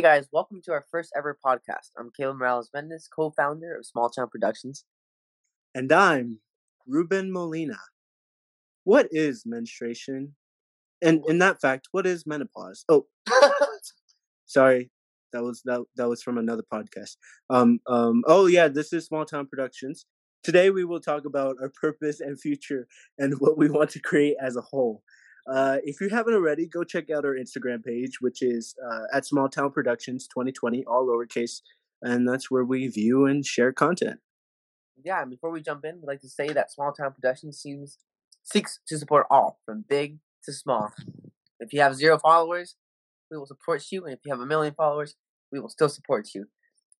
Hey guys, welcome to our first ever podcast. I'm Caleb Morales Mendez, co founder of Small Town Productions. And I'm Ruben Molina. What is menstruation? And in that fact, what is menopause? Oh, sorry, that was that, that was from another podcast. Um, um, oh yeah, this is Small Town Productions. Today we will talk about our purpose and future and what we want to create as a whole. Uh, if you haven't already, go check out our Instagram page, which is uh, at Small Town Productions 2020, all lowercase, and that's where we view and share content. Yeah, and before we jump in, we'd like to say that Small Town Productions seems seeks to support all, from big to small. If you have zero followers, we will support you, and if you have a million followers, we will still support you.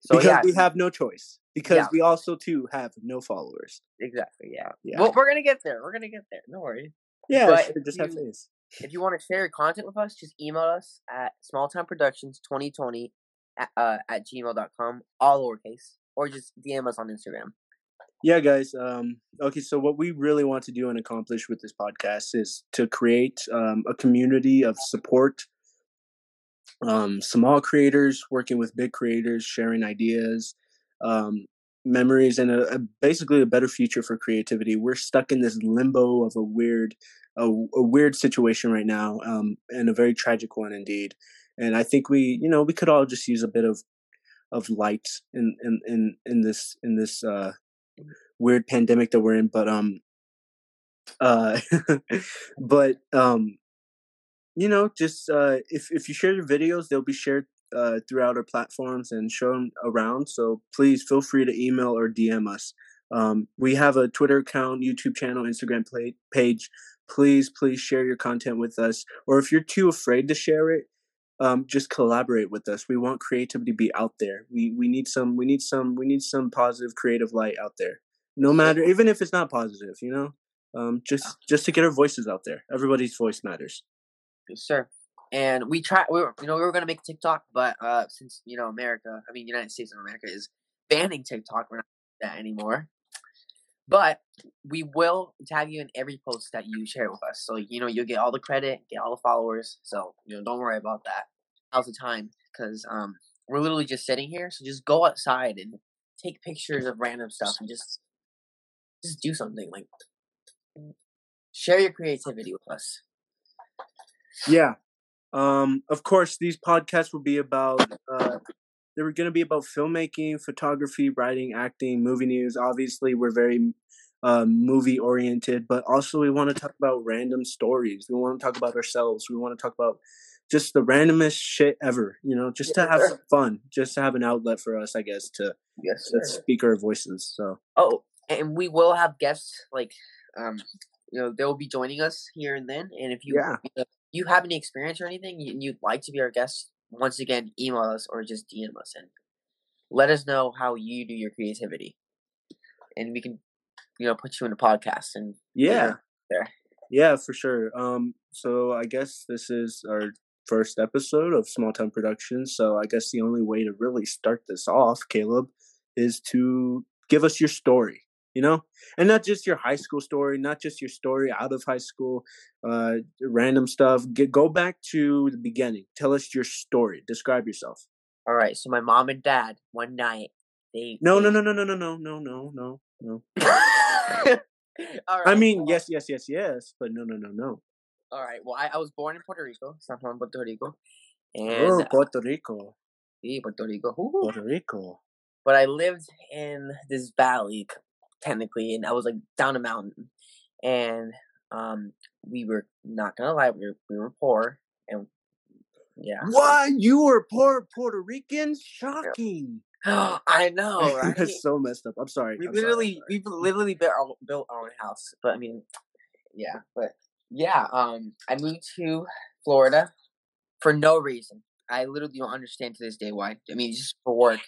So because yeah, we have no choice. Because yeah. we also too have no followers. Exactly. Yeah. Yeah. Well, we're gonna get there. We're gonna get there. No worries. Yeah, but just you, have face. If you want to share your content with us, just email us at smalltownproductions2020 at, uh, at gmail.com, all lowercase, or just DM us on Instagram. Yeah, guys. Um, okay, so what we really want to do and accomplish with this podcast is to create um, a community of support, um, small creators working with big creators, sharing ideas, um, memories and a, a, basically a better future for creativity. We're stuck in this limbo of a weird, a, a weird situation right now, um, and a very tragic one indeed. And I think we, you know, we could all just use a bit of of light in in in, in this in this uh, weird pandemic that we're in. But um, uh, but um, you know, just uh, if if you share your videos, they'll be shared uh, throughout our platforms and shown around. So please feel free to email or DM us. Um, we have a Twitter account, YouTube channel, Instagram play, page. Please, please share your content with us. Or if you're too afraid to share it, um, just collaborate with us. We want creativity to be out there. We we need some we need some we need some positive creative light out there. No matter even if it's not positive, you know. Um, just just to get our voices out there. Everybody's voice matters. Yes, sir and we try we were you know we were gonna make TikTok, but uh since you know America, I mean United States of America is banning TikTok, we're not that anymore. But we will tag you in every post that you share with us, so you know you'll get all the credit, get all the followers. So you know don't worry about that. Now's the time because um we're literally just sitting here, so just go outside and take pictures of random stuff and just just do something like share your creativity with us. Yeah, um, of course, these podcasts will be about. Uh, they were going to be about filmmaking, photography, writing, acting, movie news. Obviously, we're very uh, movie oriented, but also we want to talk about random stories. We want to talk about ourselves. We want to talk about just the randomest shit ever. You know, just to have some fun, just to have an outlet for us, I guess, to yes, speak our voices. So. Oh, and we will have guests like um you know they'll be joining us here and then and if you yeah you have any experience or anything and you'd like to be our guest, once again, email us or just DM us and let us know how you do your creativity. And we can, you know, put you in a podcast and yeah, there. Yeah, for sure. Um, so I guess this is our first episode of Small Town Productions. So I guess the only way to really start this off, Caleb, is to give us your story you know? And not just your high school story not just your story out of high school uh random stuff. Get, go back to the beginning. Tell us your story. Describe yourself. All right so my mom and dad one night they no they... no no no no no no no no no. No i mean yes yes yes yes but no no no no. All right well i, I was born in puerto rico san juan puerto rico and oh puerto rico. Sí, puerto rico. Ooh. puerto rico. But i lived in this valley technically, and I was like down a mountain, and um, we were not gonna lie, we were, we were poor, and yeah. Why you were poor Puerto Ricans? Shocking. I know, right? That's so messed up. I'm sorry. We I'm literally, we literally built our, built our own house, but I mean, yeah, but yeah, um, I moved to Florida for no reason. I literally don't understand to this day why. I mean, just for work.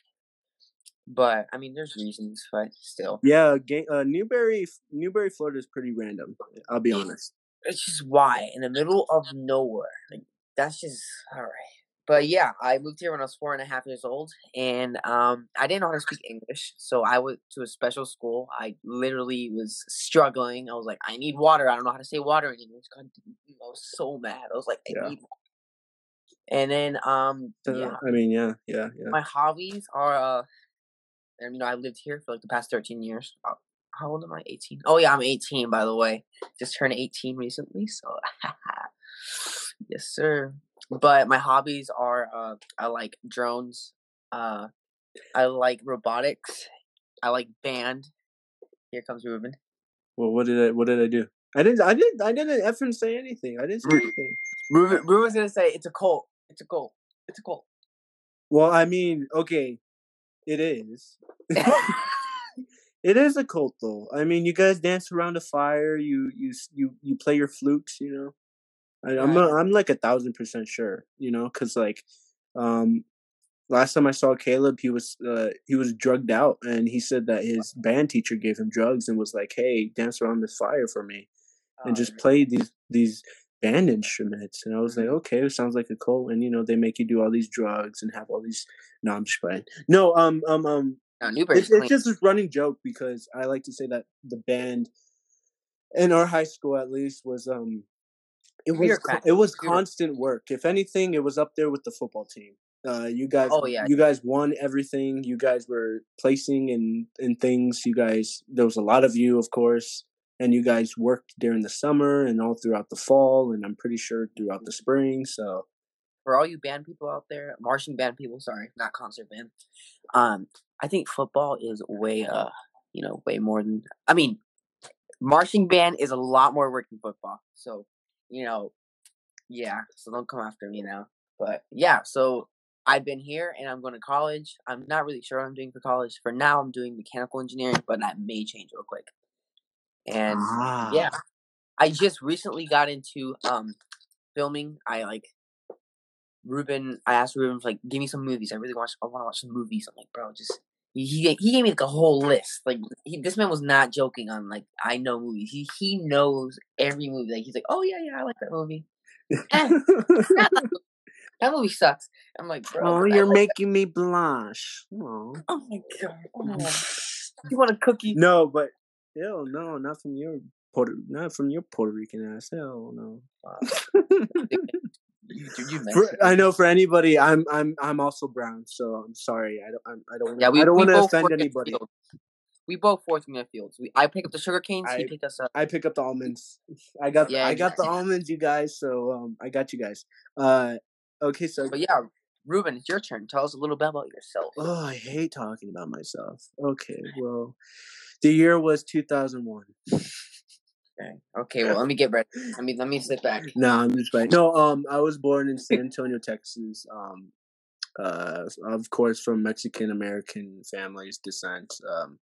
But I mean, there's reasons, but still. Yeah, uh, Newberry, Newberry, Florida is pretty random. I'll be honest. It's just why in the middle of nowhere. Like that's just all right. But yeah, I moved here when I was four and a half years old, and um, I didn't know how to speak English, so I went to a special school. I literally was struggling. I was like, I need water. I don't know how to say water in English. God, I was so mad. I was like, I yeah. need. And then um So, yeah, I mean, yeah, yeah, yeah. my hobbies are uh and you know I lived here for like the past 13 years. Uh, how old am I? 18. Oh yeah, I'm 18 by the way. Just turned 18 recently, so yes sir. But my hobbies are uh I like drones. Uh I like robotics. I like band. Here comes Ruben. Well, what did I? What did I do? I didn't. I didn't. I didn't effing say anything. I didn't say anything. Ruben Ruben's gonna say it's a cult. It's a cult. It's a cult. Well, I mean, okay, it is. it is a cult, though. I mean, you guys dance around a fire. You you you you play your flutes. You know, I, I'm Right. a, I'm like a thousand percent sure. You know, because like, um, last time I saw Caleb, he was uh he was drugged out, and he said that his band teacher gave him drugs and was like, "Hey, dance around this fire for me." and Oh, just play these these band instruments. And I was like, okay, it sounds like a cult. And you know, they make you do all these drugs and have all these. No, I'm just playing. No, um, um, um. No, Newberry's It's, it's just a running joke because I like to say that the band in our high school, at least, was um. It was it was constant work. If anything, it was up there with the football team. Uh, you guys, Oh, yeah. you guys won everything. You guys were placing in in things. You guys, there was a lot of you, of course, and you guys worked during the summer and all throughout the fall, and I'm pretty sure throughout the spring. So for all you band people out there, marching band people, sorry, not concert band. Um, I think football is way uh, you know, way more than I mean, marching band is a lot more work than football. So, you know, yeah, so don't come after me now. But yeah, so I've been here and I'm going to college. I'm not really sure what I'm doing for college. For now, I'm doing mechanical engineering, but that may change real quick. And yeah, Ah. I just recently got into um filming. I like Ruben. I asked Ruben like, give me some movies. I really want. I want to watch some movies. I'm like, bro, just he he gave me like a whole list. Like he, this man was not joking on like I know movies. He he knows every movie. Like he's like, oh yeah yeah I like that movie. Eh, that, movie. sucks. I'm like, bro. oh, you're like- making me blush. Oh. Oh my god. Oh. You want a cookie? No, but hell no, not from your Puerto, not from your Puerto Rican ass. Hell no. You, you, you For, I know for anybody, I'm I'm I'm also brown, so I'm sorry. I don't I'm, I don't Yeah, we, I don't want to offend anybody. fields. We both work in the fields. We I pick up the sugar canes. he I- picked us up. I pick up the almonds. I got Yeah, I got the almonds, you guys. So um, I got you guys. Uh, okay, so But yeah, Ruben, it's your turn. Tell us a little bit about yourself. oh, I hate talking about myself. Okay, well, the year was 2001. Okay. Okay. Well, let me get ready. Let me let me sit back. No, I'm just playing. No, um, I was born in San Antonio, Texas. Um, uh, of course, from Mexican American families descent, um,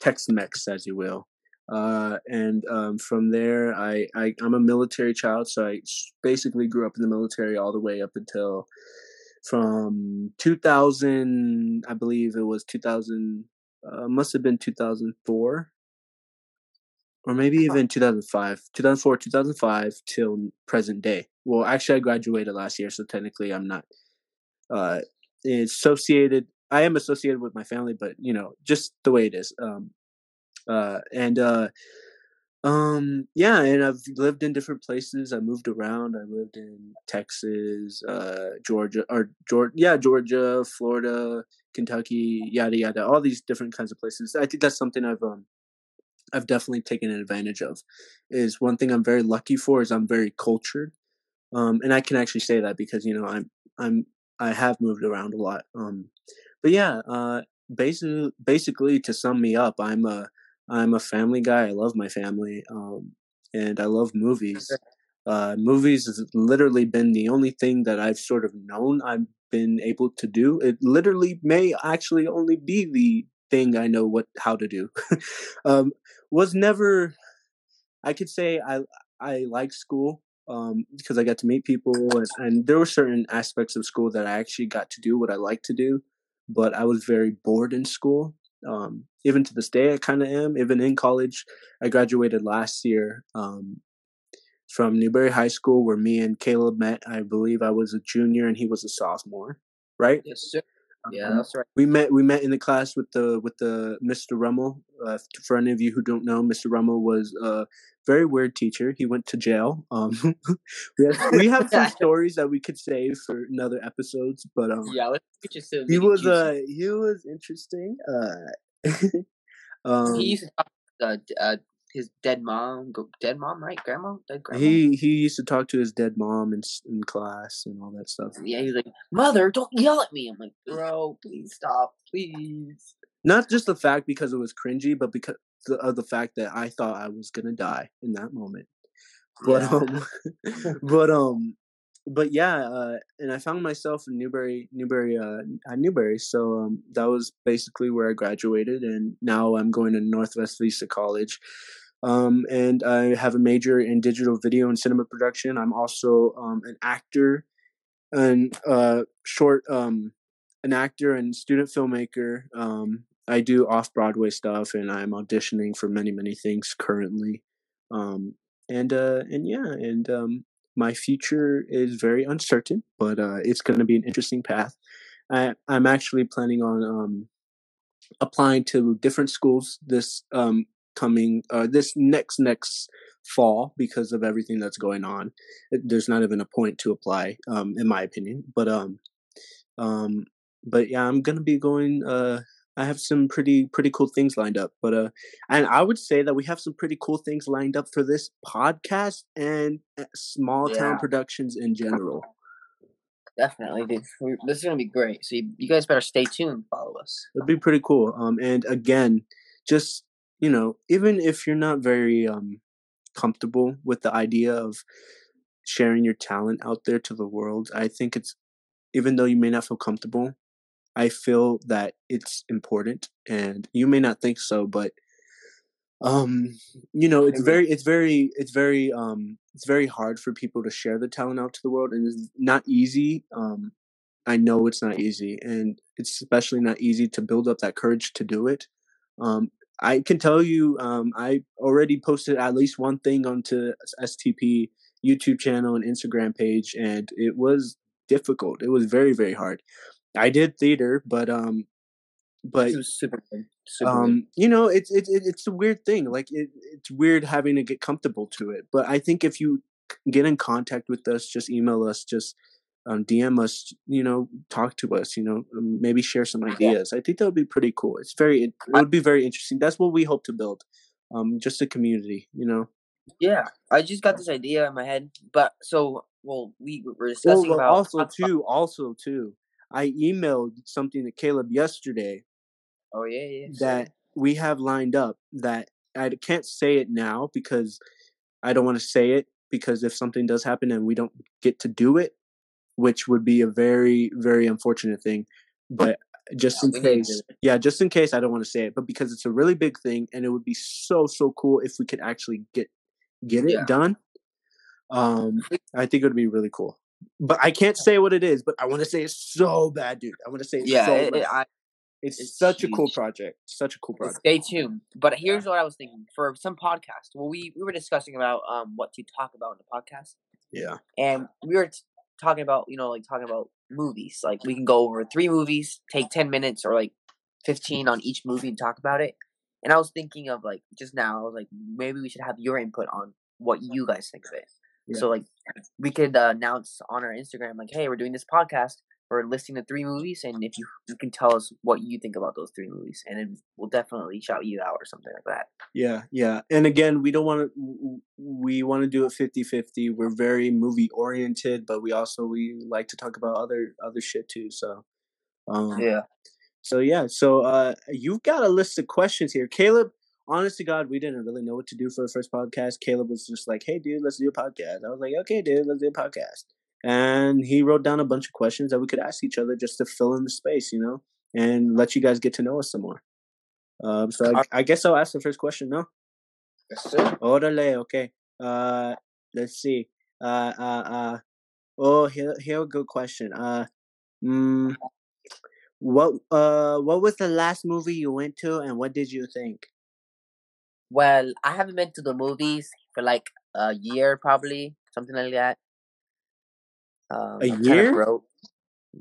Tex-Mex, as you will. Uh, and um, from there, I, I I'm a military child, so I basically grew up in the military all the way up until from 2000. I believe it was 2000. Uh, must have been 2004 or maybe even 2005 2004 2005 till present day. Well actually i graduated last year so technically i'm not uh associated i am associated with my family but you know just the way it is um uh and uh um yeah and i've lived in different places. I moved around. I lived in texas uh georgia or georgia yeah georgia florida kentucky yada yada all these different kinds of places i think that's something i've um I've definitely taken advantage of. Is one thing I'm very lucky for is I'm very cultured, um, and I can actually say that because you know I'm I'm I have moved around a lot. Um, but yeah, uh, basically basically to sum me up, I'm a I'm a family guy. I love my family, um, and I love movies. Uh, movies has literally been the only thing that I've sort of known I've been able to do. It literally may actually only be the thing I know what how to do. um, was never. I could say I I like school um, because I got to meet people and, and there were certain aspects of school that I actually got to do what I like to do, but I was very bored in school. Um, even to this day, I kind of am. Even in college, I graduated last year um, from Newberry High School, where me and Caleb met. I believe I was a junior and he was a sophomore, right? Yes, sir. Yeah, Um, that's right. we met we met in the class with the with the Mr. Rummel. Uh, for any of you who don't know, Mr. Rummel was a very weird teacher. He went to jail. Um, we have, we have some stories that we could save for another episodes, but um, Yeah, let's soon. he was uh he was interesting. Uh, um, he used to talk uh, uh, his dead mom, dead mom, right? Grandma, dead grandma. he he used to talk to his dead mom in in class and all that stuff. yeah, he's like, "Mother, don't yell at me." I'm like, "Bro, please stop, please." Not just the fact because it was cringy, but because of the fact that I thought I was gonna die in that moment. But Yeah. um, but um, but yeah, uh, and I found myself in Newberry, Newberry, uh, at Newberry. So um, that was basically where I graduated, and now I'm going to Northwest Vista College. Um, and I have a major in digital video and cinema production. I'm also um, an actor and uh, short um, an actor and student filmmaker. Um, I do off Broadway stuff, and I'm auditioning for many many things currently. Um, and uh, and yeah, and um, my future is very uncertain, but uh, it's going to be an interesting path. I, I'm actually planning on um, applying to different schools this um, coming uh, this next next fall because of everything that's going on. It- There's not even a point to apply, um, in my opinion. But um, um, but yeah, I'm gonna be going. Uh, I have some pretty pretty cool things lined up. But uh, and I would say that we have some pretty cool things lined up for this podcast and uh, small town Yeah. productions in general. Definitely, dude. This is gonna be great. So you, you guys better stay tuned. Follow us. It'd be pretty cool. Um, and again, just you know, even if you're not very um comfortable with the idea of sharing your talent out there to the world, I think it's even though you may not feel comfortable, I feel that it's important, and you may not think so, but um, you know, it's very, it's very, it's very, um, it's very hard for people to share the talent out to the world, and it's not easy. Um, I know it's not easy, and it's especially not easy to build up that courage to do it. Um, I can tell you, um, I already posted at least one thing onto STP YouTube channel and Instagram page, and it was difficult. It was very, very hard. I did theater, but um, but super. Super um, you know, it's it's it, it's a weird thing. Like it, it's weird having to get comfortable to it. But I think if you get in contact with us, just email us, just um, DM us, you know, talk to us, you know, um, maybe share some ideas. I think that would be pretty cool. It's very, it would be very interesting. That's what we hope to build. Um, just a community, you know. Yeah, I just got this idea in my head. But so, well, we were discussing well, about also too, also too, I emailed something to Caleb yesterday Oh yeah, yeah. that we have lined up that I can't say it now because I don't want to say it because if something does happen and we don't get to do it, which would be a very very unfortunate thing, but just Yeah, in we need to case, yeah, just in case I don't want to say it, but because it's a really big thing and it would be so so cool if we could actually get get it Yeah. done. Um, I think it would be really cool. But I can't say what it is, but I want to say it's so bad, dude. I want to say it yeah, so it, it, I, it's, it's such a cool project. Such a cool project. stay tuned. But here's what I was thinking for some podcast. Well, we we were discussing about um what to talk about in the podcast, Yeah. and we were talking about you know like talking about movies. Like we can go over three movies, take ten minutes or like fifteen on each movie and talk about it. And I was thinking of like just now, I was like maybe we should have your input on what you guys think of it. Yeah. So like we could uh, announce on our Instagram like, hey, we're doing this podcast. We're listing the three movies, and if you you can tell us what you think about those three movies, and then we'll definitely shout you out or something like that. Yeah, yeah. And again, we don't want to we want to do it 50-50. We're very movie oriented, but we also we like to talk about other other shit too, so um Yeah. so yeah, so uh you've got a list of questions here. Caleb, honest to God, we didn't really know what to do for the first podcast. Caleb was just like, "Hey dude, let's do a podcast." I was like, "Okay, dude, let's do a podcast." And he wrote down a bunch of questions that we could ask each other just to fill in the space, you know, and let you guys get to know us some more. Um, so I, I guess I'll ask the first question, no? Yes, sir. Orale, okay. Uh, let's see. Uh, uh, uh. Oh, here, here a good question. Uh, mm, what, uh, what was the last movie you went to, and what did you think? Well, I haven't been to the movies for like a year, probably something like that. Um, A I'm year? broke.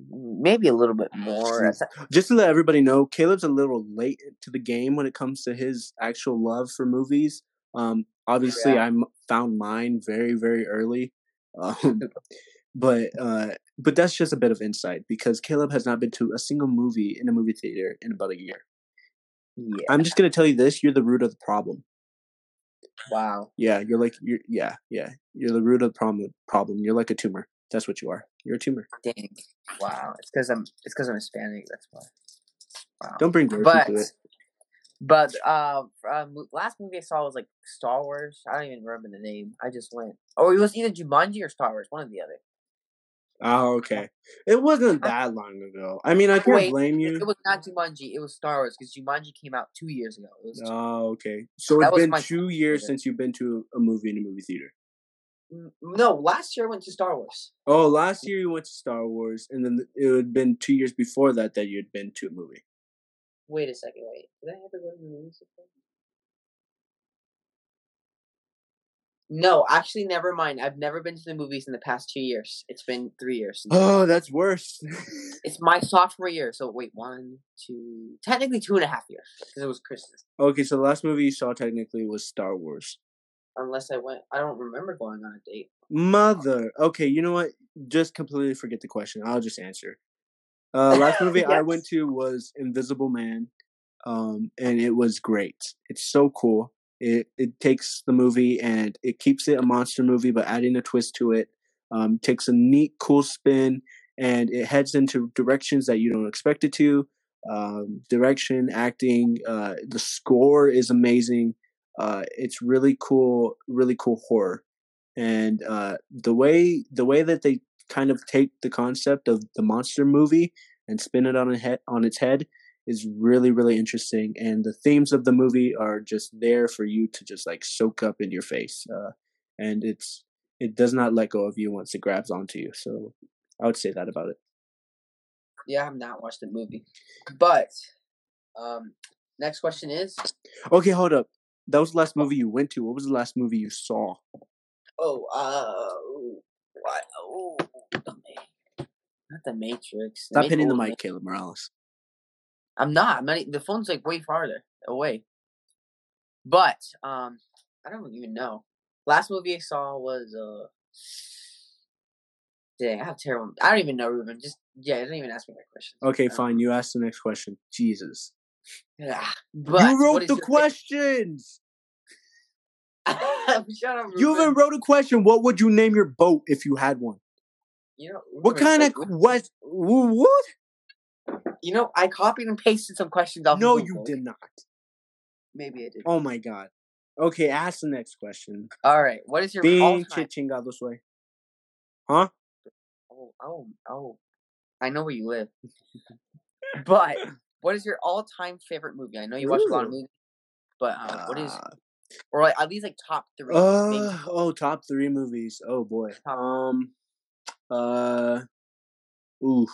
maybe a little bit more. Just to let everybody know, Caleb's a little late to the game when it comes to his actual love for movies. Um, obviously, Yeah. I found mine very, very early. Um, but uh, but that's just a bit of insight because Caleb has not been to a single movie in a movie theater in about a year. Yeah. I'm just gonna tell you this: you're the root of the problem. Wow. Yeah, you're like you're yeah yeah you're the root of the problem. Problem. You're like a tumor. That's what you are. You're a tumor. Dang. Wow. It's because I'm. It's because I'm Hispanic. That's why. Wow. Don't bring dirt but into it. but uh, mo- last movie I saw was like Star Wars. I don't even remember the name. I just went. Or it was either Jumanji or Star Wars. One or the other. Oh, okay. It wasn't that long ago. I mean, I can't Wait, blame you. It was not Jumanji. It was Star Wars because Jumanji came out two years ago. It was Oh, okay. So That it's been two years since you've been to a movie in a movie theater. No. Last year I went to Star Wars. Oh, last year you went to Star Wars, and then it had been two years before that that you'd been to a movie. Wait a second. Wait. Did I ever go to the movies before? No, actually, never mind. I've never been to the movies in the past two years. It's been three years. Oh, that's worse. It's my sophomore year. So wait, one, two, technically two and a half years because it was Christmas. okay, so the last movie you saw technically was Star Wars. Unless I went, I don't remember going on a date. Mother. Okay, you know what? Just completely forget the question. I'll just answer. Uh, last movie I went to was Invisible Man, um, and it was great. It's so cool. It it takes the movie and it keeps it a monster movie, but adding a twist to it. Um, takes a neat, cool spin, and it heads into directions that you don't expect it to. Um, direction, acting, uh, the score is amazing. Uh, it's really cool, really cool horror and uh, the way the way that they kind of take the concept of the monster movie and spin it on a head on its head is really really interesting and the themes of the movie are just there for you to just like soak up in your face uh, and it's it does not let go of you once it grabs onto you so i would say that about it Yeah, I have not watched the movie. But um next question is okay hold up that was the last movie you went to what was the last movie you saw oh uh what oh the not the Matrix. stop hitting the mic caleb morales I'm not. I'm not. The phone's like way farther away. But um, I don't even know. Last movie I saw was uh. Dang, I have terrible. I don't even know, Ruben. Just yeah, don't even ask me that question. okay fine you ask the next question jesus Yeah, but you wrote the questions up, You even wrote a question. What would you name your boat if you had one? You know What kind of quest? What? You know, I copied and pasted some questions off. No, you did not. Maybe I did. Oh my god. Okay, ask the next question. All right. What is your Being all-time? way. Huh? Oh, oh, oh. I know where you live. but what is your all-time favorite movie? I know you watch a lot of movies, but uh, what is Uh, or like at least like top three? uh, oh, top three movies. Oh boy. Um. Uh. Oof.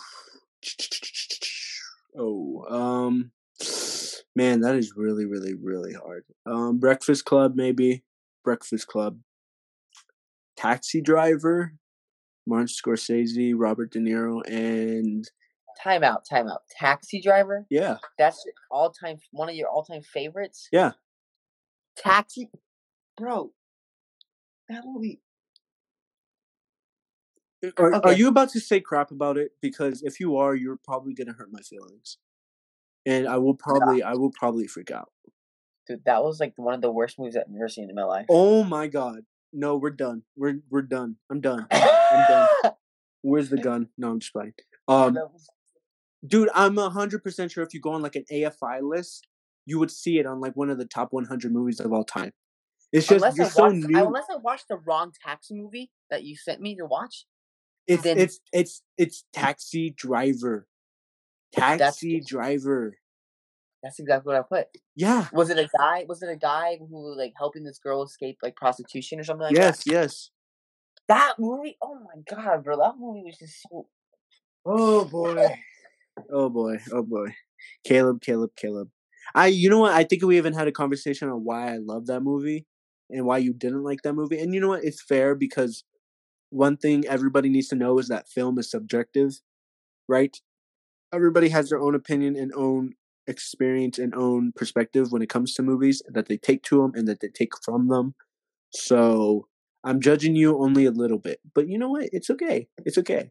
Oh. Um. Man, that is really, really, really hard. Um. Breakfast Club, maybe. Breakfast Club. Taxi Driver. Martin Scorsese, Robert De Niro, and Time out, time out. Taxi Driver. yeah, That's your all-time one of your all-time favorites. yeah. Taxi, bro. That movie. Are, are you about to say crap about it? Because if you are, you're probably gonna hurt my feelings, and I will probably, I will probably freak out. Dude, that was like one of the worst movies I've ever seen in my life. Oh my god! No, we're done. We're we're done. I'm done. I'm done. Where's the gun? No, I'm just playing. Um, dude, I'm hundred percent sure if you go on like an AFI list, you would see it on like one of the top 100 movies of all time. It's just unless you're I so watched, new. unless I watched the wrong taxi movie that you sent me to watch. it's then- it's it's it's Taxi Driver. Taxi Driver. That's exactly what I put. Yeah. Was it a guy? Was it a guy who was like helping this girl escape like prostitution or something like yes. that? Yes. That movie. Oh my god, bro! That movie was just so. Oh boy. Oh boy. Oh boy. Caleb, Caleb, Caleb. I you know what? I think we even had a conversation on why I love that movie and why you didn't like that movie. And you know what? It's fair because one thing everybody needs to know is that film is subjective. right? Everybody has their own opinion and own experience and own perspective when it comes to movies that they take to them and that they take from them. So I'm judging you only a little bit, but you know what? It's okay. It's okay.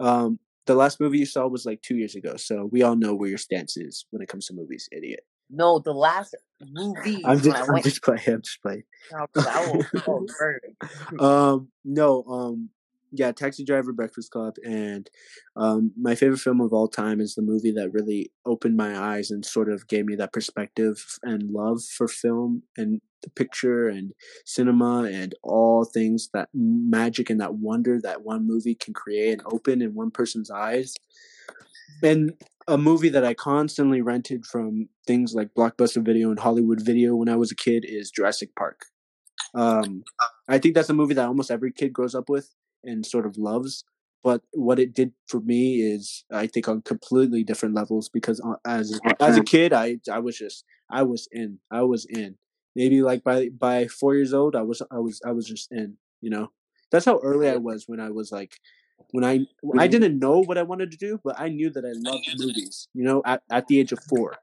Um, the last movie you saw was like two years ago, so we all know where your stance is when it comes to movies, idiot. No, the last movie. I'm just, I'm went just playing. I'm just playing. out, I will- I will murder you. um, no, um, yeah, Taxi Driver, Breakfast Club, and um, my favorite film of all time is the movie that really opened my eyes and sort of gave me that perspective and love for film and the picture and cinema and all things that magic and that wonder that one movie can create and open in one person's eyes. And a movie that I constantly rented from things like Blockbuster Video and Hollywood Video when I was a kid is Jurassic Park. Um, I think that's a movie that almost every kid grows up with and sort of loves. But what it did for me is, I think, on completely different levels. Because uh, as as a kid, I I was just I was in, I was in. Maybe like by by four years old, I was I was I was just in. You know, that's how early I was when I was like when I I didn't know what I wanted to do, but I knew that I loved movies. You know, at at the age of four.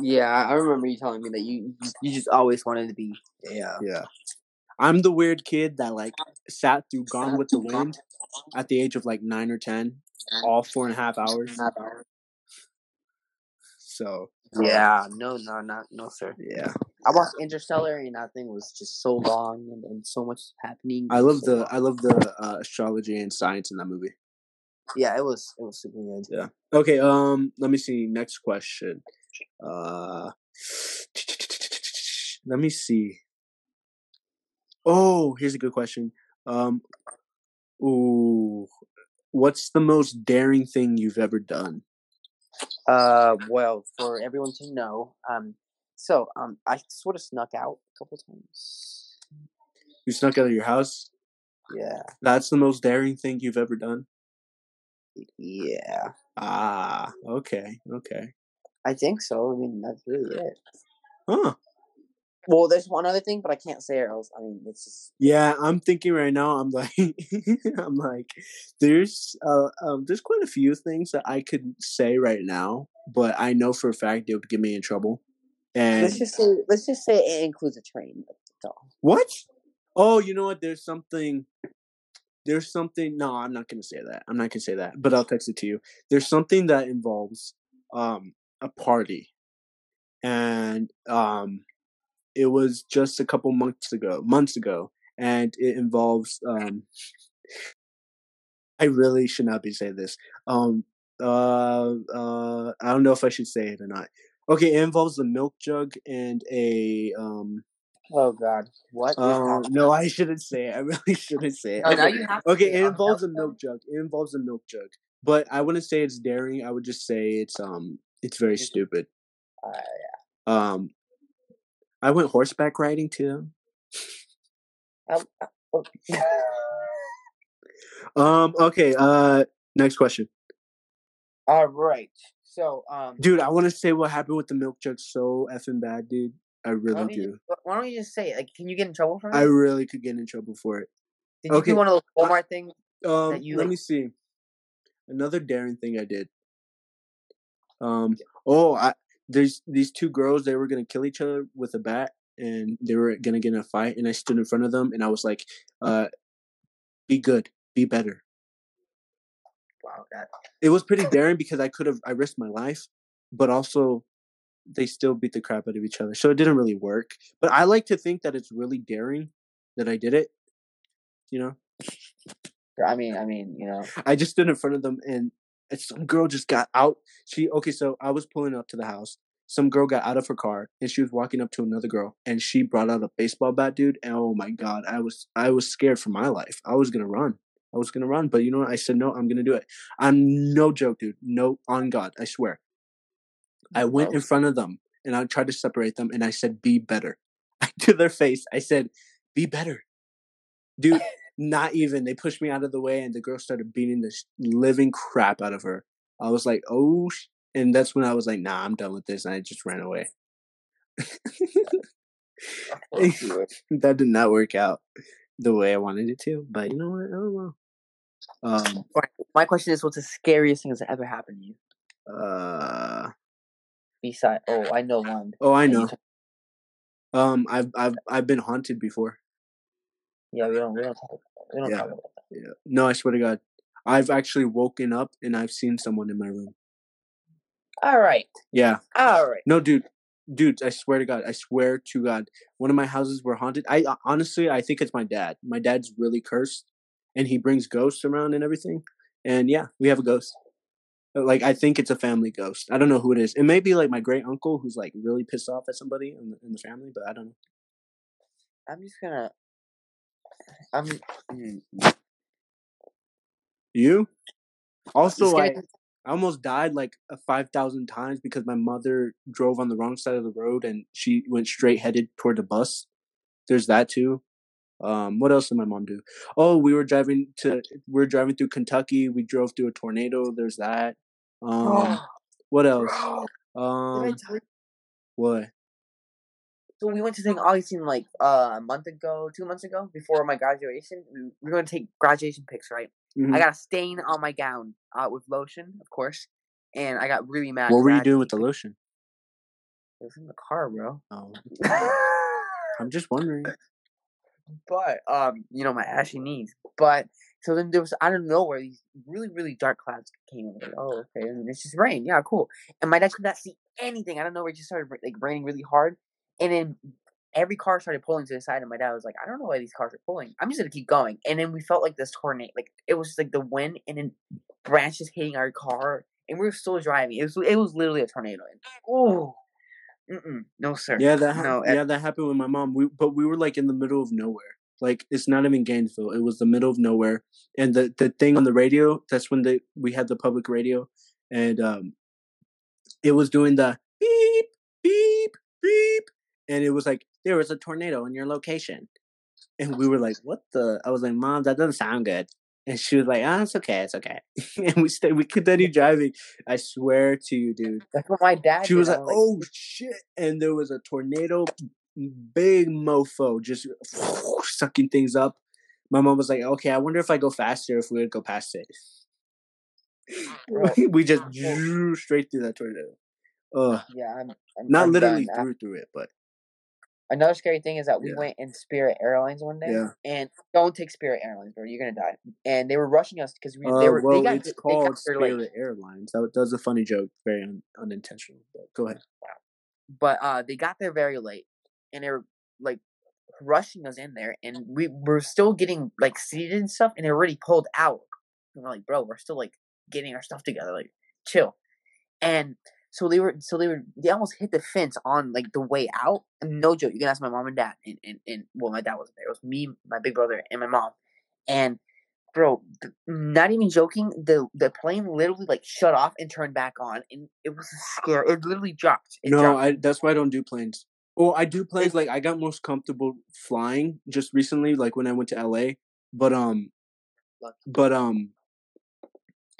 Yeah, I remember you telling me that you you just always wanted to be yeah. Yeah. I'm the weird kid that like sat through Gone with the Wind at the age of like nine or ten, all four and a half hours. So Yeah, no, no, not no, sir. yeah, I watched Interstellar, and that thing was just so long and, and so much happening. I love so the long. I love the uh, astrology and science in that movie. yeah, it was it was super good. Yeah. Okay. Um. Let me see. Next question. Uh. Let me see. Oh, here's a good question. Um. Ooh. What's the most daring thing you've ever done? Uh, well, for everyone to know, um, so um, I sort of snuck out a couple times. You snuck out of your house. Yeah, That's the most daring thing you've ever done. yeah, Ah. Okay. Okay. I think so. I mean, that's really it. Huh. Well, there's one other thing, but I can't say it else. I mean, it's just Yeah, I'm thinking right now. I'm like, I'm like, there's uh, um, there's quite a few things that I could say right now, but I know for a fact it would get me in trouble. And let's just say let's just say it includes a train. What? Oh, you know what? There's something. There's something. No, I'm not gonna say that. I'm not gonna say that. But I'll text it to you. There's something that involves um a party, and um, it was just a couple months ago. Months ago, and it involves um. I really should not be saying this. Um. Uh. Uh. I don't know if I should say it or not. Okay, it involves a milk jug and a um Oh God, What? um, no, I shouldn't say it. I really shouldn't say it. Now Okay, you have to okay it involves a milk jug. It involves a milk jug. But I wouldn't say it's daring. I would just say it's um it's very stupid. Uh, yeah. Um I went horseback riding too. um, oh. Um okay, uh next question. All right. So, um, Dude, I want to say what happened with the milk jug so effing bad, dude. I why really don't, you, why don't you just say it? Like, can you get in trouble for it? I really could get in trouble for it. Did you okay, do one of those Walmart things? Um, that you, let like- me see. Another daring thing I did. Um. Oh, I there's these two girls. They were gonna kill each other with a bat, and they were gonna get in a fight. And I stood in front of them, and I was like, "Uh, be good, be better." Wow, that It was pretty daring because I could have I risked my life, but also they still beat the crap out of each other. So it didn't really work. But I like to think that it's really daring that I did it. You know. I mean, I mean, you know, I just stood in front of them and, and some girl just got out. She okay, so I was pulling up to the house. Some girl got out of her car and she was walking up to another girl and she brought out a baseball bat, dude. And oh my god, I was I was scared for my life. I was gonna run. I was gonna run, but you know what? I said no. I'm gonna do it. I'm no joke, dude. No, on God, I swear. I went in front of them and I tried to separate them and I said, "Be better." to their face, I said, "Be better." dude not even they pushed me out of the way and the girl started beating the living crap out of her i was like oh. And that's when i was like nah i'm done with this and i just ran away of course you would. that did not work out the way i wanted it to but you know what i don't know Um, My question is, what's the scariest thing that's ever happened to you? uh, Besides, oh, I know one. oh, I know. Um, I've I've I've been haunted before. Yeah, we don't. We don't talk. About. We don't Yeah. talk about that. Yeah. No, I swear to God, I've actually woken up and I've seen someone in my room. All right. Yeah. All right. No, dude, dude, I swear to God, I swear to God, one of my houses were haunted. I uh, honestly, I think it's my dad. My dad's really cursed, and he brings ghosts around and everything. And yeah, we have a ghost. Uh, Like I think it's a family ghost. I don't know who it is. It may be like my great uncle who's like really pissed off at somebody in the, in the family, but I don't know. I'm just gonna. I'm. mm, You? Also, I, scary- I almost died like five thousand times because my mother drove on the wrong side of the road and she went straight headed toward the bus. There's that too. Um, what else did my mom do? Oh, we were driving to we were driving through Kentucky. We drove through a tornado. There's that. Um, Oh, what else? Um, what? So we went to St. Augustine like uh, a month ago, two months ago, before my graduation. We were going to take graduation pics, right? Mhm. I got a stain on my gown uh, with lotion, of course, and I got really mad. What were you doing with the lotion? It was in the car, bro. Oh, I'm just wondering. but um, you know my ashy knees. But so then there was out of nowhere these really really dark clouds came. I was like, oh okay, and it's just rain. Yeah, cool. And my dad could not see anything. I don't know where it just started like raining really hard, and then every car started pulling to the side, and my dad was like, I don't know why these cars are pulling. I'm just gonna keep going. And then we felt like this tornado, like it was like the wind, and then branches hitting our car, and we were still driving. It was it was literally a tornado. And, oh. No sir. Yeah, that ha- no. yeah that happened with my mom. We but we were like in the middle of nowhere. Like it's not even Gainesville. It was the middle of nowhere. And the the thing on the radio, that's when they we had the public radio and um it was doing the beep beep beep and it was like there was a tornado in your location. And we were like, "What the?" I was like, "Mom, that doesn't sound good." And she was like, "Ah, it's okay, it's okay." and we stayed. We continued driving. I swear to you, dude. That's what my dad. She was like, "Oh shit!" And there was a tornado, big mofo, just sucking things up. My mom was like, "Okay, I wonder if I go faster if we would go past it." Bro, we just drew straight through that tornado. Ugh. Yeah, I'm, I'm Not I'm literally done. Through through it, but Another scary thing is that we Yeah. went in Spirit Airlines one day, Yeah. and don't take Spirit Airlines, bro. You're gonna die. And they were rushing us because we uh, they were well, they got it's they called late. Spirit Airlines. That, was- a funny joke, very un, unintentional. But go ahead. but uh, they got there very late, and they were like rushing us in there, and we were still getting like seated and stuff, and they already pulled out. And we're like, bro, we're still like getting our stuff together, like chill. And so they were, so they were, they almost hit the fence on like the way out. No joke, you can ask my mom and dad, and and, and well, my dad wasn't there. It was me, my big brother, and my mom. And bro, th- not even joking, the the plane literally like shut off and turned back on, and it was scary. It literally dropped. It no, dropped. I that's why I don't do planes. Well, I do planes. Like I got most comfortable flying just recently, like when I went to LA. But um, but um,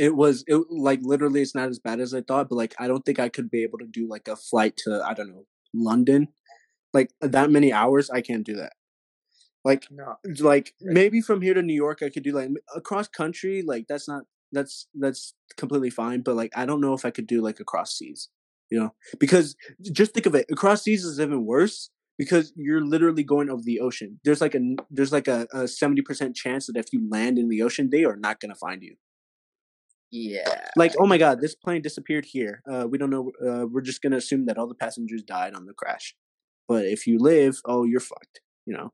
it was it like literally it's not as bad as I thought. But like I don't think I could be able to do like a flight to I don't know London, like that many hours. I can't do that. Like no. like maybe from here to New York I could do like across country. Like that's not that's that's completely fine. But like I don't know if I could do like across seas. You know, because just think of it, across seas is even worse because you're literally going over the ocean. There's like a there's like a seventy percent chance that if you land in the ocean, they are not gonna find you. Yeah. Like, oh my god, this plane disappeared here. Uh, we don't know. Uh, we're just gonna assume that all the passengers died on the crash. But if you live, oh, you're fucked. You know.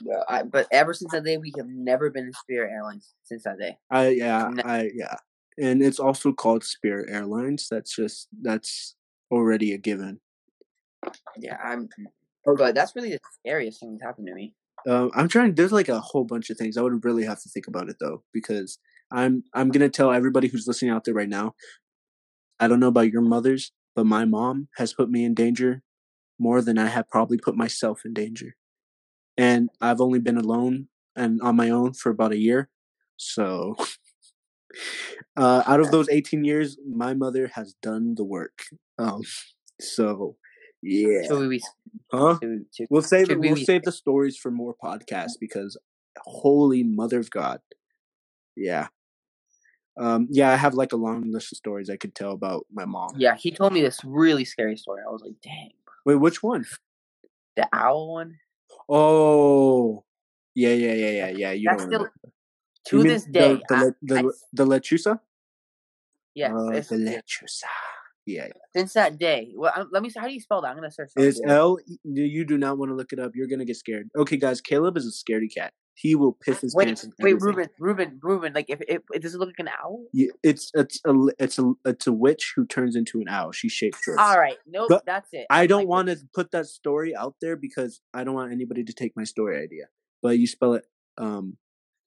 Yeah, I, but ever since that day, we have never been in Spirit Airlines since that day. I yeah I yeah, and it's also called Spirit Airlines. That's just that's already a given. Yeah, I'm. But that's really the scariest thing that's happened to me. Um, I'm trying. There's like a whole bunch of things. I would really have to think about it though, because I'm I'm gonna tell everybody who's listening out there right now. I don't know about your mothers, but my mom has put me in danger more than I have probably put myself in danger. And I've only been alone and on my own for about a year. So, uh, out of those 18 years, my mother has done the work. Um, so, yeah. Should we? Huh? Should, should, We'll save Should we'll we- save the stories for more podcasts because holy mother of God. Yeah. Um, yeah, I have like a long list of stories I could tell about my mom. Yeah, he told me this really scary story. I was like, dang. Wait, which one? The owl one? Oh, yeah, yeah, yeah, yeah, yeah. You That's still to You this day. the the, I- the, I- the lechuza. yes, it's- the lechuza. Yeah, since that day. Well, let me see. How do you spell that? I'm gonna search. it's L. You do not want to look it up. You're gonna get scared. Okay, guys, Caleb is a scaredy cat. He will piss his Wait, pants. wait. Ruben, Ruben, Ruben. Like, if, if, if does it look like an owl? Yeah, it's it's a it's a it's a witch who turns into an owl. She shapeshifts. All right, nope, But that's it. I don't like want to put that story out there because I don't want anybody to take my story idea. But you spell it um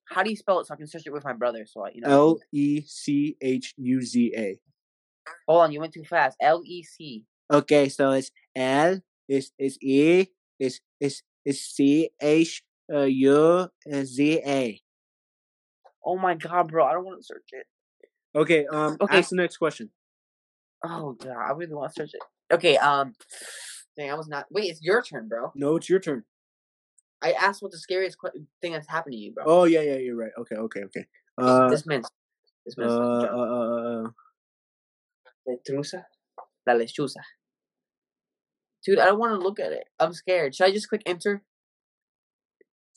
How do you spell it so I can search it with my brother? So I, you know. L E C H U Z A. Hold on, you went too fast. L E C. Okay, so it's L it's it's E it's it's it's C H uh, U Z A. Oh my god, bro! I don't want to search it. Okay, um Okay. ask the next question. Oh god, I really want to search it. Okay, um, dang, I was not. Wait, it's your turn, bro. No, it's your turn. I asked what the scariest que- thing that's happened to you, bro. Oh yeah, yeah, you're right. Okay, okay, okay. Uh this man's. This uh, man's. uh, uh, uh Letrusa? La lechuza. Dude, I don't want to look at it. I'm scared. Should I just click enter?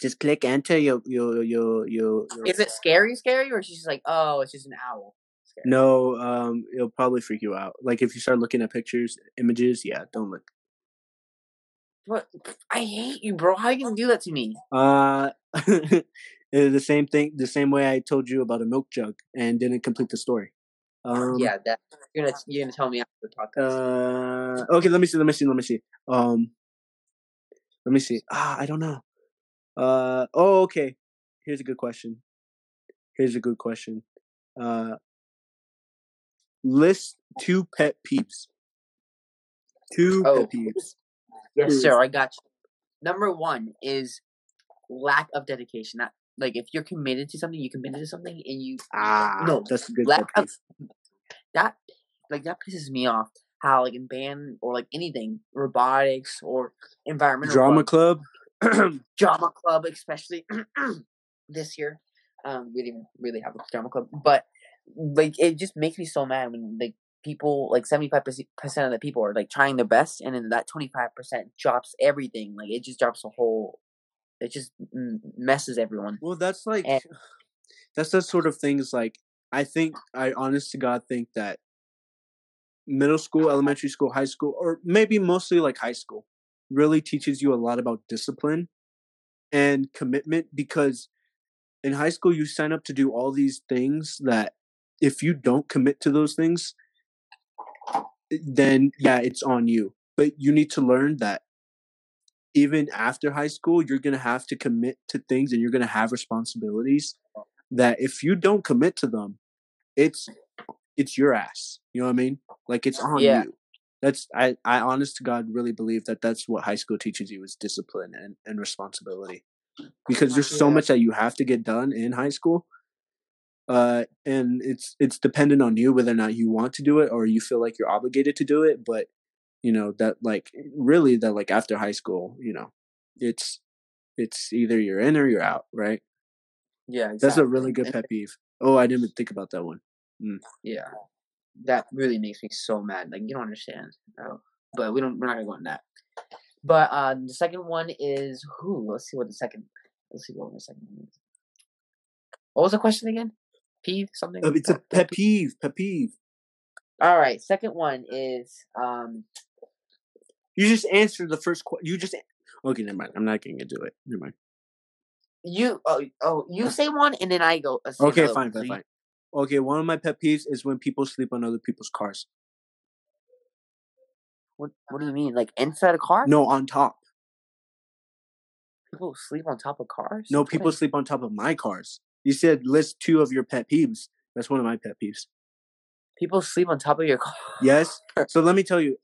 Just click enter your your your your, your Is it scary, scary, or is she just like, oh, it's just an owl? Scary. No, um, it'll probably freak you out. Like if you start looking at pictures, images, yeah, don't look. But I hate you, bro. How you gonna do that to me? Uh, the same thing, the same way I told you about a milk jug and didn't complete the story. Um, yeah, that you're gonna you're gonna tell me after the podcast. Uh, okay, let me see, let me see, let me see. Um, let me see. Ah, I don't know. Uh, oh, okay. Here's a good question. Here's a good question. Uh, list two pet peeves. Two Oh. pet peeves. yes, sir. I got you. Number one is lack of dedication. That like if you're committed to something, you committed to something, and you Ah, No, that's a good lack of that like that pisses me off. How like in band or like anything, robotics or environmental Drama club, club. drama club, especially this year. Um, we didn't really have a drama club, but like it just makes me so mad when like people like seventy five percent of the people are like trying their best, and then that twenty five percent drops everything. Like it just drops a whole. It just messes everyone. Well, that's like And- that's the sort of things like I think I honest to God think that middle school, elementary school, high school, or maybe mostly like high school really teaches you a lot about discipline and commitment because in high school you sign up to do all these things that if you don't commit to those things then yeah it's on you. But you need to learn that even after high school you're going to have to commit to things and you're going to have responsibilities that if you don't commit to them it's it's your ass. You know what i mean? Like it's on Yeah. you that's i i honest to god really believe that that's what high school teaches you is discipline and, and responsibility. Because there's so much that you have to get done in high school uh and it's it's dependent on you whether or not you want to do it or you feel like you're obligated to do it but you know that like really that like after high school you know it's it's either you're in or you're out right? Yeah, that's a really good pet peeve. Oh i didn't even think about that one. Yeah, that really makes me so mad. Like you don't understand. Oh, but we don't. We're not gonna go on that. But uh, the second one is who? Let's see what the second. Let's see what the second one is. What was the question again? Peeve something. Uh, it's a pet peeve pet peeve All right. Second one is um. you just answered the first question you just okay never mind i'm not gonna do it never mind You oh oh you say one and then I go. okay fine. So fine fine okay one of my pet peeves is when people sleep on other people's cars What What do you mean? Like inside a car? no on top People sleep on top of cars. no people sleep on top of my cars you said list two of your pet peeves that's one of my pet peeves People sleep on top of your car. Yes. So let me tell you,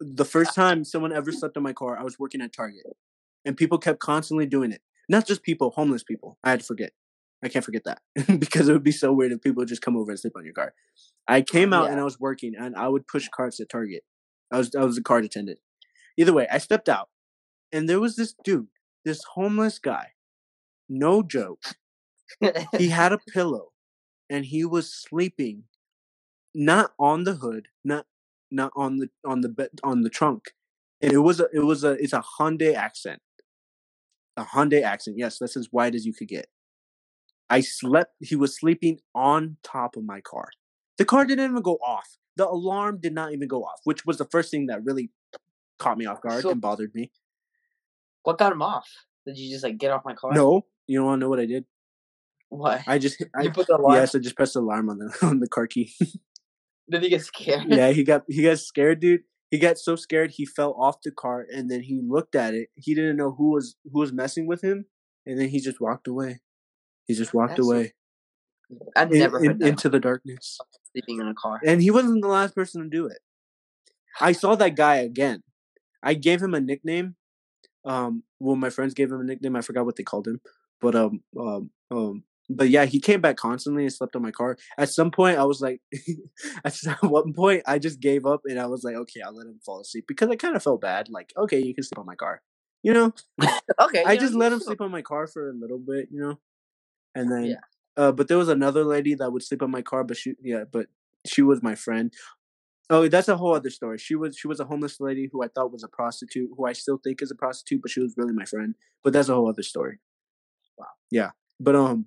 the first time someone ever slept in my car, I was working at Target, and people kept constantly doing it. Not just people, homeless people. I had to forget. I can't forget that because it would be so weird if people just come over and sleep on your car. I came out and I was working, and I would push carts at Target. I was I was a cart attendant. Either way, I stepped out, and there was this dude, this homeless guy. No joke. He had a pillow and he was sleeping, not on the hood, not not on the on the bed on the trunk. And it was a it was a it's a Hyundai accent, a Hyundai accent. Yes, that's as wide as you could get. I slept. He was sleeping on top of my car. The car didn't even go off. The alarm did not even go off, which was the first thing that really caught me off guard So- and bothered me. What got him off? Did you just like get off my car? No, you don't want to know what I did? What? I just I, you put the alarm. yes, I just pressed the alarm on the on the car key. Did he get scared? yeah, he got he got scared, dude. He got so scared he fell off the car, and then he looked at it. He didn't know who was who was messing with him, and then he just walked away. He just walked That's- away I've in- never in- that. into the darkness. sleeping in a car. And he wasn't the last person to do it. I saw that guy again. I gave him a nickname. Um, well, my friends gave him a nickname. I forgot what they called him, but um, um, um, but yeah, he came back constantly and slept on my car. At some point, I was like, at one point, I just gave up and I was like, okay, I'll let him fall asleep because I kind of felt bad. Like, okay, you can sleep on my car, you know. Okay. I just let him sleep on my car for a little bit, you know, and then, Yeah. uh, but there was another lady that would sleep on my car, but she, yeah, but she was my friend. Oh, that's a whole other story. She was she was a homeless lady who I thought was a prostitute, who I still think is a prostitute, but she was really my friend. But that's a whole other story. Wow. Yeah, but um,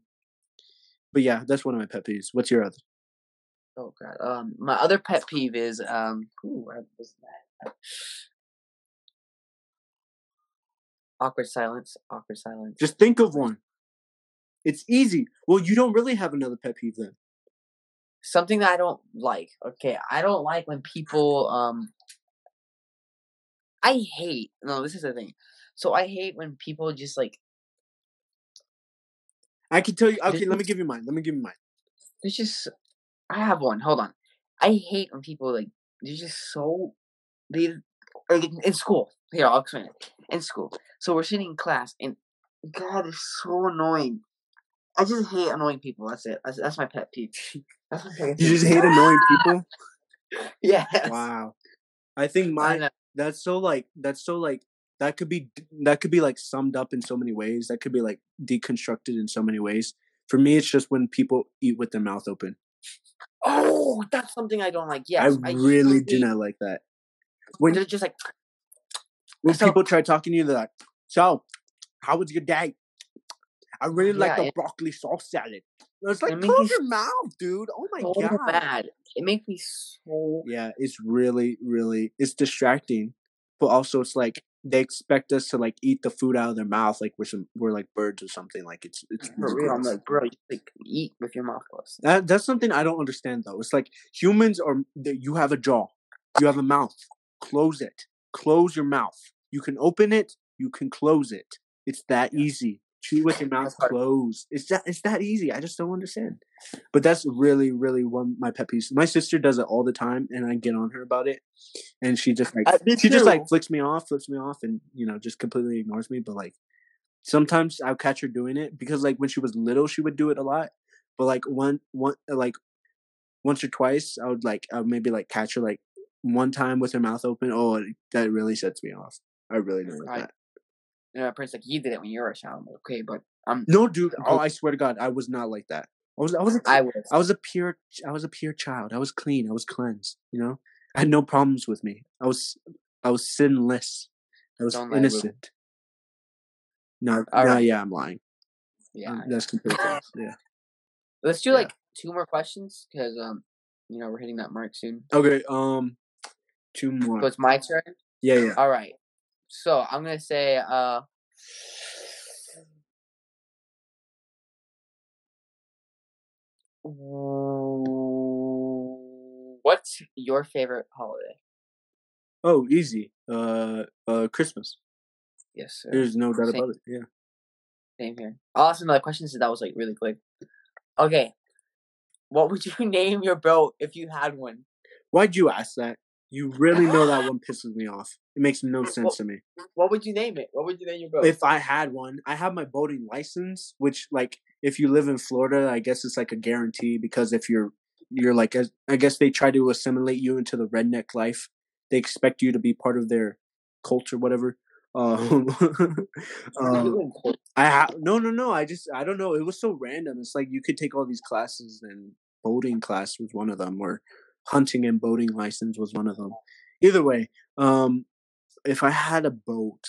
but yeah, that's one of my pet peeves. What's your other? Oh god. Um, my other pet peeve is um. Ooh, what was that? Awkward silence. Awkward silence. Just think of one. It's easy. Well, you don't really have another pet peeve then. something that I don't like. Okay, I don't like when people um I hate no, this is the thing. So I hate when people just like I can tell you. Okay, This let me give you mine. Let me give you mine. it's just I have one. Hold on. I hate when people like they're just so they like in- school. Here, I'll explain it. In school. So we're sitting in class and God it's so annoying. I just hate annoying people. That's it. That's, that's my pet peeve. That's my pet You just hate annoying people. Yes. Wow. I think I That's so like. That's so like. That could be. That could be like summed up in so many ways. That could be like deconstructed in so many ways. For me, it's just when people eat with their mouth open. Oh, that's something I don't like. Yes, I really hate do not like that. When They're just like, when So- people try talking to you, they're like, "So, how was your day? I really like Yeah, the it- broccoli sauce salad." It's like It close your mouth, dude. Oh my so god. bad. It makes me so. Yeah, it's really, really, it's distracting, but also it's like they expect us to like eat the food out of their mouth like we're some we're like birds or something. Like it's it's For really real, I'm like, bro, you like eat with your mouth closed. That that's something I don't understand though. It's like humans are that you have a jaw, you have a mouth. Close it. Close your mouth. You can open it. You can close it. It's that easy. Chew with your mouth closed. It's that it's that easy. I just don't understand. But that's really really one my pet peeves. My sister does it all the time, and I get on her about it, and she just like she just like too. flicks me off, flips me off, and you know just completely ignores me. But like sometimes I'll catch her doing it because like when she was little, she would do it a lot. But like one one like once or twice, I would like I would maybe like catch her like one time with her mouth open. Oh, that really sets me off. I really don't like Right. that. Yeah, Prince, like you did it when you were a child. Like, okay, but I'm. No, dude. Oh, I swear to God, I was not like that. I was. I was. A, I was. I was a pure. I was a pure child. I was clean. I was cleansed. You know, I had no problems with me. I was. I was sinless. I was Don't innocent. No, no, right. yeah, I'm lying. Yeah. Um, that's completely false. Yeah. Let's do yeah. like two more questions because um, you know, we're hitting that mark soon. Okay. Um, two more. So it's my turn. yeah, yeah. All right. So I'm gonna say uh. What's your favorite holiday? Oh, easy. Uh, uh, Christmas. Yes, sir. There's no doubt Same. about it. Yeah. Same here. I'll ask another question since that was like really quick. Okay. What would you name your boat if you had one? Why'd you ask that? You really know that one pisses me off. It makes no sense to me. What would you name it? What would you name your boat? if I had one, I have my boating license, which like if you live in Florida, I guess it's like a guarantee because if you're you're like I guess they try to assimilate you into the redneck life. They expect you to be part of their culture, whatever. Um, um, I ha- no no no. I just I don't know. It was so random. It's like you could take all these classes, and boating class was one of them, or hunting and boating license was one of them. Either way, um, if I had a boat,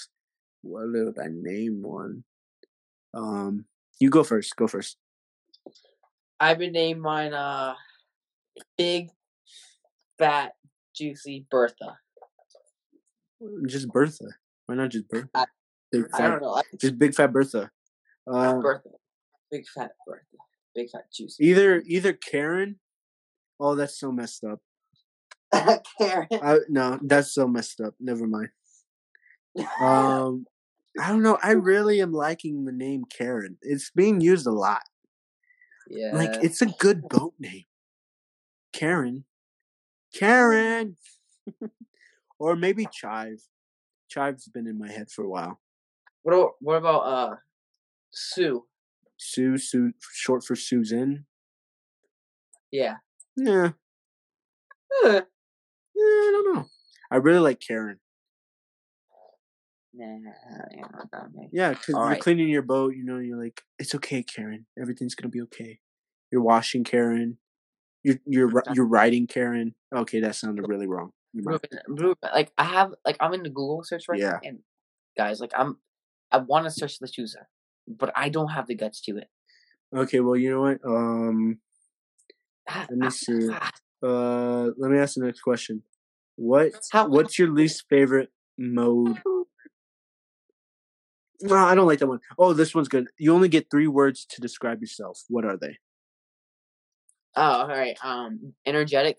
what would I name one? Um, you go first. Go first. I would name mine uh big, fat, juicy Bertha. Just Bertha. Why not just Bertha? I- Big I fat, don't know. I just big fat Bertha. Uh, Bertha. Big fat Bertha. Big fat juicy. either either Karen. Oh, that's so messed up. Karen. I, no, that's so messed up. Never mind. Um, I don't know. I really am liking the name Karen. It's being used a lot. yeah. Like it's a good boat name. Karen. Karen. or maybe Chive. Chive's been in my head for a while. what about what about uh Sue? Sue, Sue, short for Susan. Yeah. Yeah, yeah, I don't know. I really like Karen. Nah, yeah, not that many. Yeah, because you're Alright. cleaning your boat. You know, you're like, it's okay, Karen. Everything's gonna be okay. You're washing Karen. You're you're you're riding Karen. Okay, that sounded really wrong. Never mind. Ruben, Ruben, like I have like I'm in the Google search right now, and guys, like I'm I want to search the chooser, but I don't have the guts to it. Okay, well, you know what? Um, Let me ah, see. ah, uh, let me ask the next question. What what's your least favorite mode? No, I don't like that one. Oh, this one's good. You only get three words to describe yourself. What are they? Oh, all right. Um, energetic,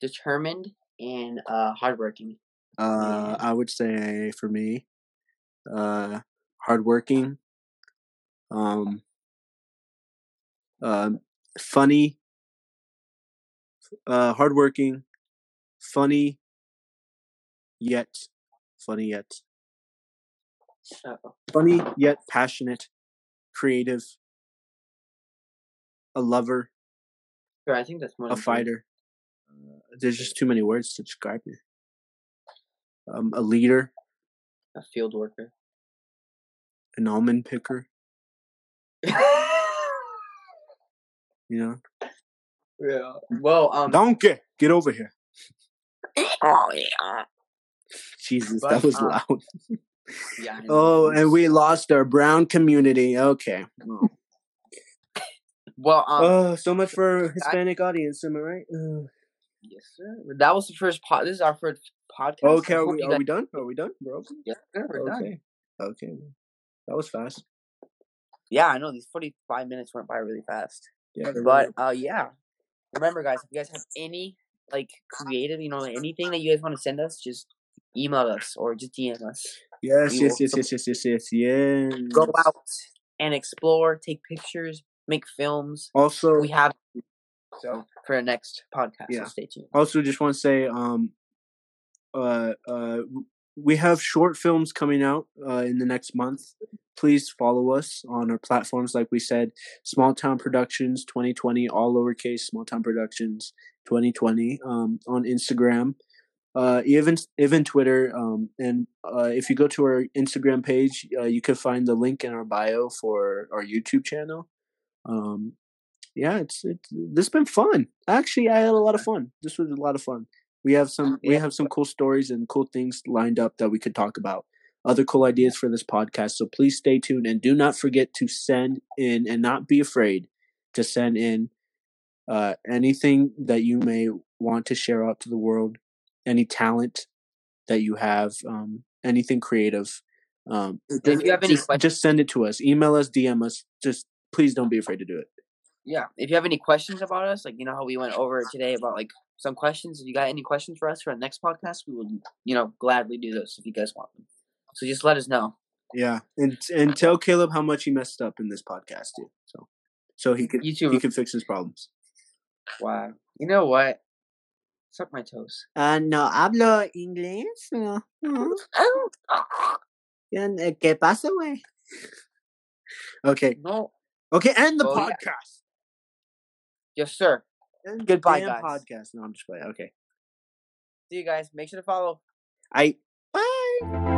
determined, and uh, hardworking. Uh. I would say for me, uh, hardworking, um, um, funny, uh, hardworking, funny, yet funny yet Uh-oh. funny yet passionate, creative, a lover, Sure, I think that's more. a fighter. Uh, there's just too many words to describe me. Um, a leader, A field worker. an almond picker. You know, yeah. Well, um. donkey, get over here. Oh yeah. Jesus, But, that was uh, loud. Yeah. I know. Oh, and we lost our brown community. Okay. Oh, Well, um. oh so much for Hispanic audience, am I right? Uh, yes, sir. That was the first pod. This is our first podcast. okay, are we, are we done? Are we done, bro? Yes, sir. We're done. Okay. Okay. That was fast. Yeah, I know these forty-five minutes went by really fast. Yeah. But were- uh, yeah. Remember, guys, if you guys have any like creative, you know, anything that you guys want to send us, just email us or just DM us. yes, yes, yes, yes, yes, yes, yes, yes. Go out and explore, take pictures, make films. Also, We have so for the next podcast. Yeah. So stay tuned. also just want to say, um, uh, uh, we have short films coming out uh, in the next month. Please follow us on our platforms, like we said, Small Town Productions 2020, all lowercase, Small Town Productions 2020, um, on Instagram, uh, even even Twitter, um, and uh, if you go to our Instagram page, uh, you can find the link in our bio for our YouTube channel. Um, yeah, it's it's this has been fun. Actually, I had a lot of fun. This was a lot of fun. We have some we have some cool stories and cool things lined up that we could talk about. Other cool ideas for this podcast. So please stay tuned and do not forget to send in and not be afraid to send in uh, anything that you may want to share out to the world, any talent that you have, um, anything creative. Um, If you have any just, questions- just send it to us. Email us, DM us. Just please don't be afraid to do it. Yeah. If you have any questions about us, like you know how we went over today about like some questions. If you got any questions for us for the next podcast, we will you know gladly do those if you guys want them. So just let us know. Yeah, and and tell Caleb how much he messed up in this podcast too. So, so he can You too. he can fix his problems. Wow. You know what? Suck my toes. Uh, no hablo inglés. Uh, ¿Qué pasa, güey? Okay, No. okay, end the Oh, yeah. podcast. Yes, sir. The Goodbye, guys. Podcast. No, I'm just playing. Okay, See you guys. Make sure to follow. I bye.